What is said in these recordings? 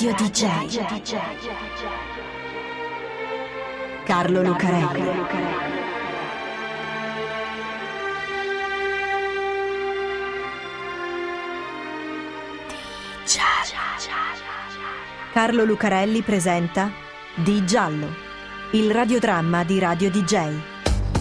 Radio DJ. Carlo Lucarelli. Carlo Lucarelli presenta Di Giallo, il radiodramma di Radio DJ.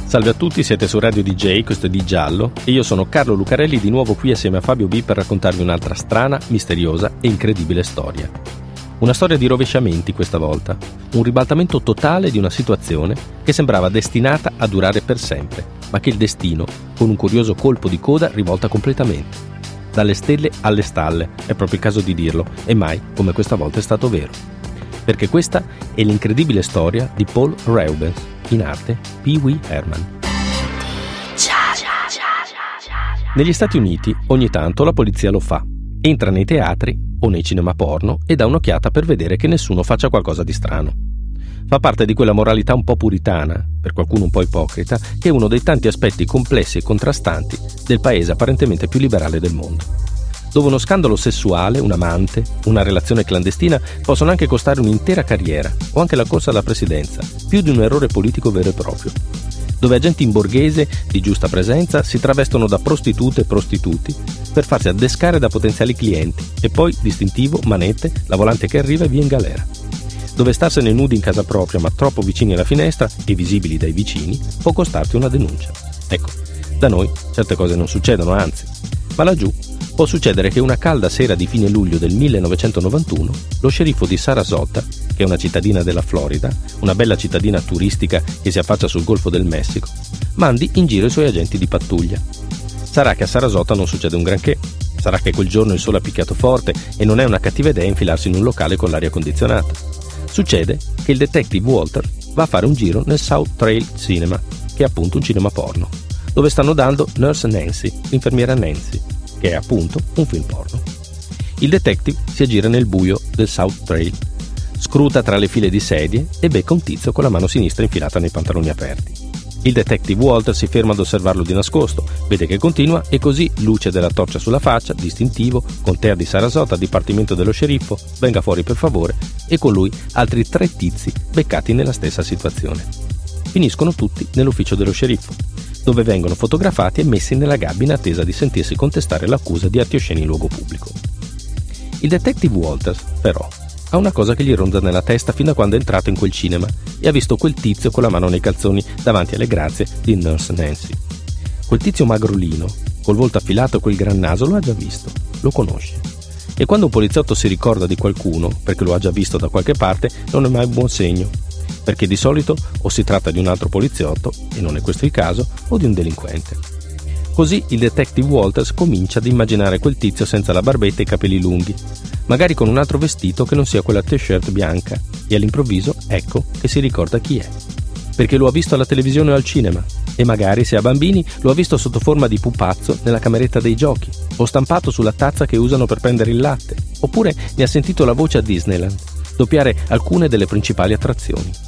Salve a tutti, siete su Radio DJ, questo è Di Giallo e io sono Carlo Lucarelli di nuovo qui assieme a Fabio B per raccontarvi un'altra strana, misteriosa e incredibile storia. Una storia di rovesciamenti questa volta, un ribaltamento totale di una situazione che sembrava destinata a durare per sempre, ma che il destino, con un curioso colpo di coda, rivolta completamente. Dalle stelle alle stalle, è proprio il caso di dirlo, e mai come questa volta è stato vero. Perché questa è l'incredibile storia di Paul Reubens, in arte Pee Wee Herman. Negli Stati Uniti ogni tanto la polizia lo fa. Entra nei teatri o nei cinema porno e dà un'occhiata per vedere che nessuno faccia qualcosa di strano. Fa parte di quella moralità un po' puritana, per qualcuno un po' ipocrita, che è uno dei tanti aspetti complessi e contrastanti del paese apparentemente più liberale del mondo dove uno scandalo sessuale, un amante, una relazione clandestina possono anche costare un'intera carriera o anche la corsa alla presidenza, più di un errore politico vero e proprio. Dove agenti in borghese di giusta presenza si travestono da prostitute e prostituti per farsi addescare da potenziali clienti e poi, distintivo, manette, la volante che arriva e via in galera. Dove starsene nudi in casa propria ma troppo vicini alla finestra e visibili dai vicini può costarti una denuncia. Ecco, da noi certe cose non succedono, anzi, ma laggiù può succedere che una calda sera di fine luglio del 1991 lo sceriffo di Sarasota, che è una cittadina della Florida, una bella cittadina turistica che si affaccia sul Golfo del Messico, mandi in giro i suoi agenti di pattuglia. Sarà che a Sarasota non succede un granché, sarà che quel giorno il sole ha picchiato forte e non è una cattiva idea infilarsi in un locale con l'aria condizionata. Succede che il detective Walter va a fare un giro nel South Trail Cinema, che è appunto un cinema porno, dove stanno dando Nurse Nancy, l'infermiera Nancy, che è appunto un film porno. Il detective si aggira nel buio del South Trail, scruta tra le file di sedie e becca un tizio con la mano sinistra infilata nei pantaloni aperti. Il detective Walter si ferma ad osservarlo di nascosto, vede che continua e così, luce della torcia sulla faccia, distintivo, contea di Sarasota, dipartimento dello sceriffo, venga fuori per favore, e con lui altri tre tizi beccati nella stessa situazione. Finiscono tutti nell'ufficio dello sceriffo dove vengono fotografati e messi nella gabbia in attesa di sentirsi contestare l'accusa di atti osceni in luogo pubblico. Il detective Walters, però, ha una cosa che gli ronda nella testa fin da quando è entrato in quel cinema e ha visto quel tizio con la mano nei calzoni davanti alle grazie di Nurse Nancy. Quel tizio magrolino, col volto affilato e quel gran naso, lo ha già visto, lo conosce. E quando un poliziotto si ricorda di qualcuno, perché lo ha già visto da qualche parte, non è mai un buon segno, perché di solito o si tratta di un altro poliziotto, e non è questo il caso, o di un delinquente. Così il detective Walters comincia ad immaginare quel tizio senza la barbetta e i capelli lunghi, magari con un altro vestito che non sia quella t-shirt bianca, e all'improvviso ecco che si ricorda chi è. Perché lo ha visto alla televisione o al cinema, e magari se ha bambini lo ha visto sotto forma di pupazzo nella cameretta dei giochi, o stampato sulla tazza che usano per prendere il latte, oppure ne ha sentito la voce a Disneyland, doppiare alcune delle principali attrazioni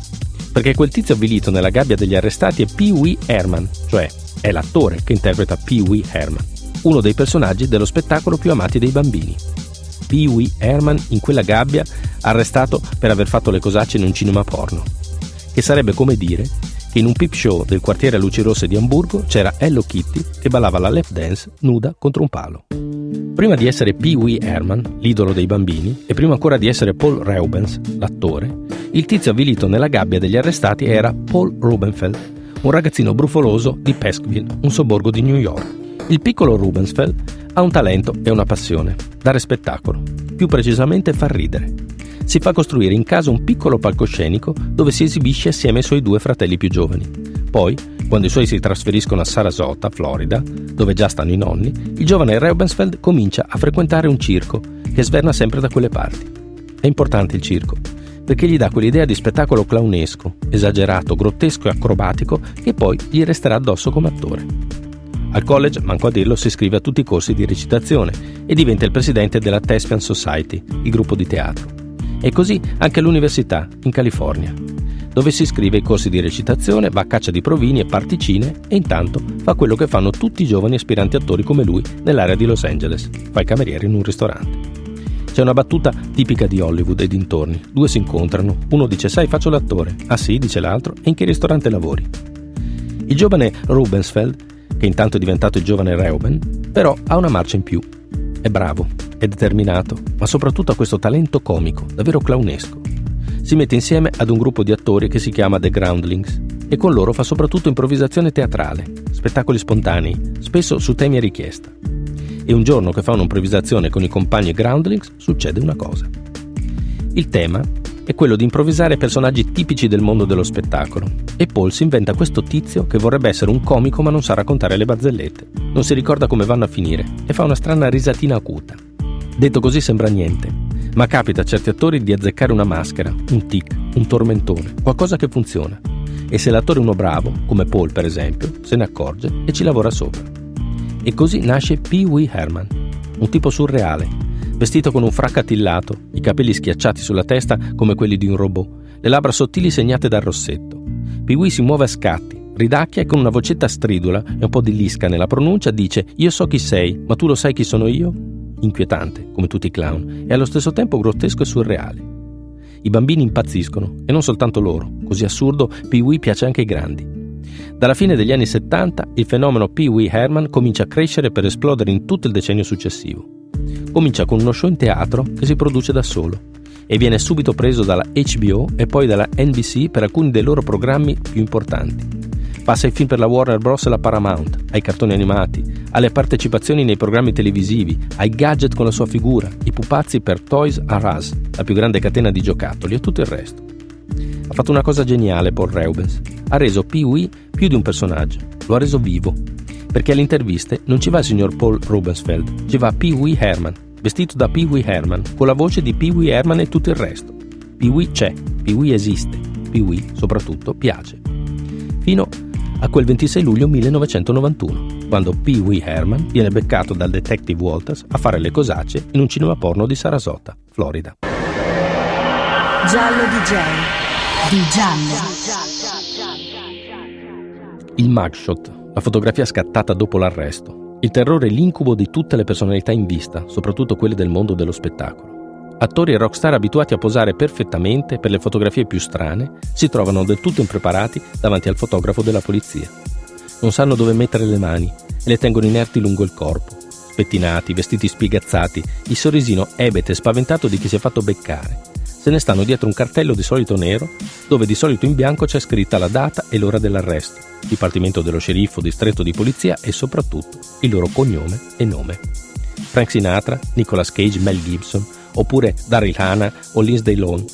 perché quel tizio avvilito nella gabbia degli arrestati è Pee Wee Herman, cioè è l'attore che interpreta Pee Wee Herman, uno dei personaggi dello spettacolo più amati dei bambini. Pee Wee Herman in quella gabbia arrestato per aver fatto le cosacce in un cinema porno, che sarebbe come dire in un peep show del quartiere a luci rosse di Amburgo c'era Hello Kitty che ballava la lap dance nuda contro un palo. Prima di essere Pee Wee Herman, l'idolo dei bambini, e prima ancora di essere Paul Reubens, l'attore, il tizio avvilito nella gabbia degli arrestati era Paul Rubenfeld, un ragazzino brufoloso di Peskville, un sobborgo di New York. Il piccolo Rubensfeld ha un talento e una passione, dare spettacolo, più precisamente far ridere. Si fa costruire in casa un piccolo palcoscenico dove si esibisce assieme ai suoi due fratelli più giovani. Poi quando i suoi si trasferiscono a Sarasota, Florida, dove già stanno i nonni, il giovane Reubensfeld comincia a frequentare un circo che sverna sempre da quelle parti. È importante il circo, perché gli dà quell'idea di spettacolo clownesco, esagerato, grottesco e acrobatico che poi gli resterà addosso come attore. Al college, manco a dirlo, si iscrive a tutti i corsi di recitazione e diventa il presidente della Thespian Society, il gruppo di teatro. E così anche all'università, in California, dove si iscrive ai corsi di recitazione, va a caccia di provini e particine e intanto fa quello che fanno tutti i giovani aspiranti attori come lui nell'area di Los Angeles, fa il cameriere in un ristorante. C'è una battuta tipica di Hollywood e dintorni. Due si incontrano, uno dice sai faccio l'attore, ah sì, dice l'altro, e in che ristorante lavori? Il giovane Rubensfeld, che intanto è diventato il giovane Reuben, però ha una marcia in più. È bravo, è determinato, ma soprattutto ha questo talento comico, davvero clownesco. Si mette insieme ad un gruppo di attori che si chiama The Groundlings e con loro fa soprattutto improvvisazione teatrale, spettacoli spontanei, spesso su temi a richiesta. E un giorno che fa un'improvvisazione con i compagni Groundlings succede una cosa. Il tema è quello di improvvisare personaggi tipici del mondo dello spettacolo. E Paul si inventa questo tizio che vorrebbe essere un comico ma non sa raccontare le barzellette. Non si ricorda come vanno a finire e fa una strana risatina acuta. Detto così sembra niente, ma capita a certi attori di azzeccare una maschera, un tic, un tormentone, qualcosa che funziona. E se l'attore è uno bravo, come Paul per esempio, se ne accorge e ci lavora sopra. E così nasce Pee Wee Herman, un tipo surreale, vestito con un fraccatillato, i capelli schiacciati sulla testa come quelli di un robot, le labbra sottili segnate dal rossetto. Piwi si muove a scatti, ridacchia e con una vocetta stridula e un po' di lisca nella pronuncia dice Io so chi sei, ma tu lo sai chi sono io? Inquietante, come tutti i clown, e allo stesso tempo grottesco e surreale. I bambini impazziscono, e non soltanto loro. Così assurdo, Pee-wee piace anche ai grandi. Dalla fine degli anni 70 il fenomeno Pee-wee Herman comincia a crescere per esplodere in tutto il decennio successivo. Comincia con uno show in teatro che si produce da solo e viene subito preso dalla HBO e poi dalla NBC per alcuni dei loro programmi più importanti. Passa ai film per la Warner Bros. e la Paramount, ai cartoni animati, alle partecipazioni nei programmi televisivi, ai gadget con la sua figura, i pupazzi per Toys R Us, la più grande catena di giocattoli e tutto il resto. Ha fatto una cosa geniale Paul Reubens. Ha reso Pee-wee più di un personaggio, lo ha reso vivo, perché alle interviste non ci va il signor Paul Rubensfeld, ci va Pee Wee Herman, vestito da Pee Wee Herman, con la voce di Pee Wee Herman e tutto il resto. Pee Wee c'è, Pee Wee esiste, Pee Wee soprattutto piace. Fino a quel 26 luglio 1991, quando Pee Wee Herman viene beccato dal detective Walters a fare le cosacce in un cinema porno di Sarasota, Florida. Giallo DJ di Giallo. Il mugshot la fotografia scattata dopo l'arresto, il terrore e l'incubo di tutte le personalità in vista, soprattutto quelle del mondo dello spettacolo. Attori e rockstar abituati a posare perfettamente per le fotografie più strane si trovano del tutto impreparati davanti al fotografo della polizia. Non sanno dove mettere le mani e le tengono inerti lungo il corpo, pettinati, vestiti spiegazzati, il sorrisino ebete e spaventato di chi si è fatto beccare. Se ne stanno dietro un cartello di solito nero, dove di solito in bianco c'è scritta la data e l'ora dell'arresto Dipartimento dello Sceriffo, Distretto di Polizia e soprattutto il loro cognome e nome. Frank Sinatra, Nicolas Cage, Mel Gibson, oppure Daryl Hannah o Lindsay Lohan.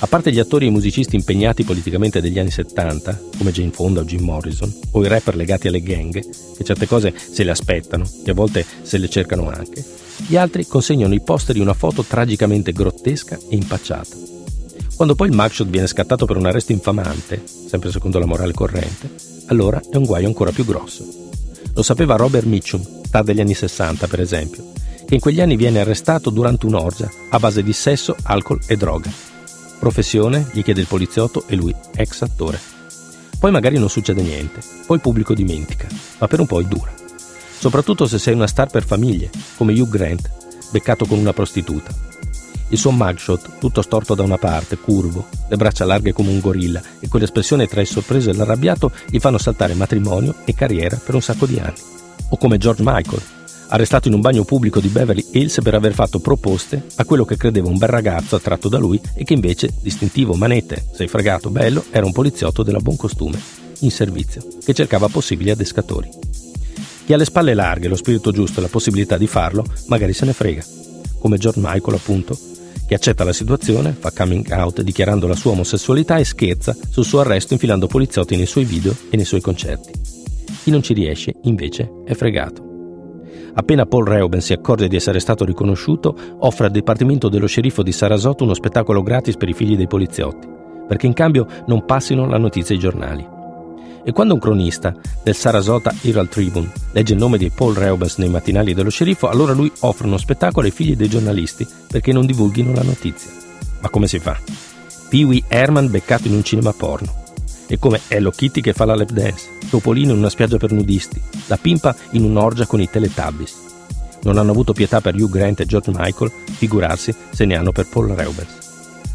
A parte gli attori e i musicisti impegnati politicamente degli anni 70, come Jane Fonda o Jim Morrison, o i rapper legati alle gang, che certe cose se le aspettano e a volte se le cercano anche, gli altri consegnano i poster di una foto tragicamente grottesca e impacciata. Quando poi il mugshot viene scattato per un arresto infamante, sempre secondo la morale corrente, allora è un guaio ancora più grosso. Lo sapeva Robert Mitchum, star degli anni 60 per esempio, che in quegli anni viene arrestato durante un'orgia a base di sesso, alcol e droga. Professione, gli chiede il poliziotto e lui, ex attore. Poi magari non succede niente, poi il pubblico dimentica, ma per un po' è dura. Soprattutto se sei una star per famiglie, come Hugh Grant, beccato con una prostituta, il suo mugshot, tutto storto da una parte, curvo, le braccia larghe come un gorilla e quell'espressione tra il sorpreso e l'arrabbiato gli fanno saltare matrimonio e carriera per un sacco di anni. O come George Michael, arrestato in un bagno pubblico di Beverly Hills per aver fatto proposte a quello che credeva un bel ragazzo attratto da lui e che invece, distintivo manette, sei fregato, bello, era un poliziotto della buon costume, in servizio, che cercava possibili adescatori. Chi ha le spalle larghe, lo spirito giusto e la possibilità di farlo, magari se ne frega. Come George Michael, appunto, che accetta la situazione, fa coming out dichiarando la sua omosessualità e scherza sul suo arresto infilando poliziotti nei suoi video e nei suoi concerti. Chi non ci riesce, invece, è fregato. Appena Paul Reuben si accorge di essere stato riconosciuto, offre al Dipartimento dello Sceriffo di Sarasota uno spettacolo gratis per i figli dei poliziotti, perché in cambio non passino la notizia ai giornali. E quando un cronista del Sarasota Herald Tribune legge il nome di Paul Reubens nei matinali dello sceriffo, allora lui offre uno spettacolo ai figli dei giornalisti perché non divulghino la notizia. Ma come si fa? Pee-wee Herman beccato in un cinema porno. E come Hello Kitty che fa la lap dance, Topolino in una spiaggia per nudisti, la pimpa in un'orgia con i Teletubbies. non hanno avuto pietà per Hugh Grant e George Michael, figurarsi se ne hanno per Paul Reubens.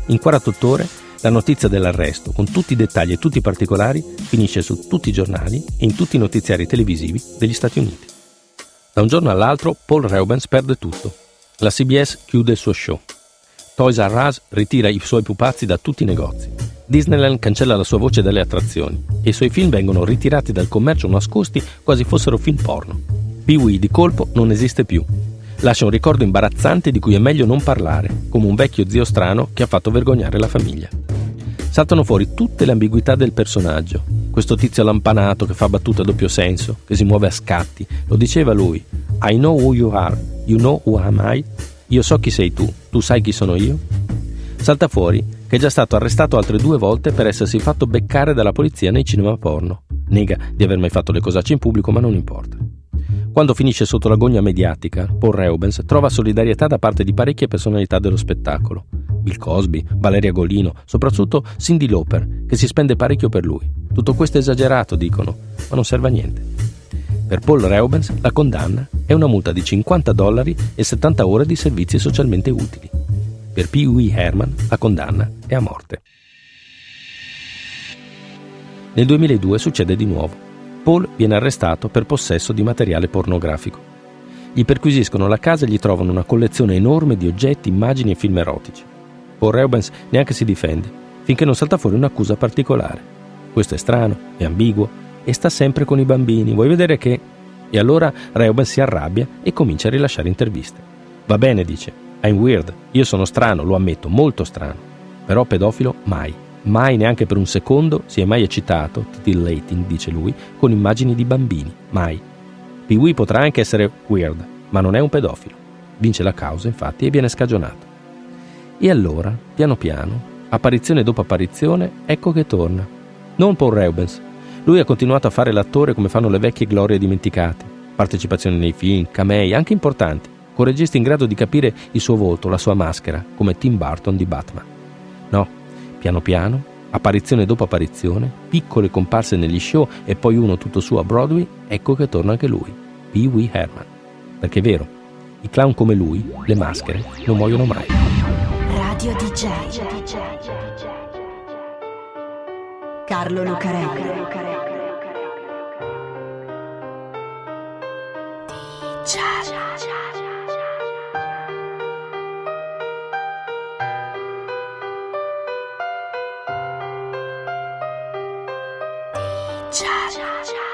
In 48 ore la notizia dell'arresto, con tutti i dettagli e tutti i particolari, finisce su tutti i giornali e in tutti i notiziari televisivi degli Stati Uniti. Da un giorno all'altro Paul Reubens perde tutto. La CBS chiude il suo show. Toys R Us ritira i suoi pupazzi da tutti i negozi. Disneyland cancella la sua voce dalle attrazioni e i suoi film vengono ritirati dal commercio nascosti quasi fossero film porno. Pee-wee di colpo non esiste più. Lascia un ricordo imbarazzante di cui è meglio non parlare, come un vecchio zio strano che ha fatto vergognare la famiglia. Saltano fuori tutte le ambiguità del personaggio. Questo tizio lampanato che fa battute a doppio senso, che si muove a scatti. Lo diceva lui. I know who you are, you know who am I? Io so chi sei tu, tu sai chi sono io? Salta fuori che è già stato arrestato altre due volte per essersi fatto beccare dalla polizia nei cinema porno. Nega di aver mai fatto le cosacce in pubblico, ma non importa. Quando finisce sotto la gogna mediatica, Paul Reubens trova solidarietà da parte di parecchie personalità dello spettacolo. Bill Cosby, Valeria Golino, soprattutto Cindy Lauper, che si spende parecchio per lui. Tutto questo è esagerato, dicono, ma non serve a niente. Per Paul Reubens la condanna è una multa di 50 dollari e 70 ore di servizi socialmente utili. Per Pee Wee Herman la condanna è a morte. Nel 2002 succede di nuovo. Paul viene arrestato per possesso di materiale pornografico. Gli perquisiscono la casa e gli trovano una collezione enorme di oggetti, immagini e film erotici. Paul Reubens neanche si difende, finché non salta fuori un'accusa particolare. Questo è strano, è ambiguo e sta sempre con i bambini. Vuoi vedere che? E allora Reubens si arrabbia e comincia a rilasciare interviste. Va bene, dice. I'm weird. Io sono strano, lo ammetto, molto strano. Però pedofilo mai. Mai neanche per un secondo si è mai eccitato, titillating, dice lui, con immagini di bambini. Mai. Pee-wee potrà anche essere weird, ma non è un pedofilo. Vince la causa, infatti, e viene scagionato. E allora, piano piano, apparizione dopo apparizione, ecco che torna. Non Paul Reubens. Lui ha continuato a fare l'attore come fanno le vecchie glorie dimenticate. Partecipazioni nei film, camei, anche importanti, con registi in grado di capire il suo volto, la sua maschera, come Tim Burton di Batman. No, Piano piano, apparizione dopo apparizione, piccole comparse negli show e poi uno tutto su a Broadway, ecco che torna anche lui, Pee Wee Herman. Perché è vero, i clown come lui, le maschere, non muoiono mai. Radio DJ. Carlo Lucarelli. DJ. Cha cha cha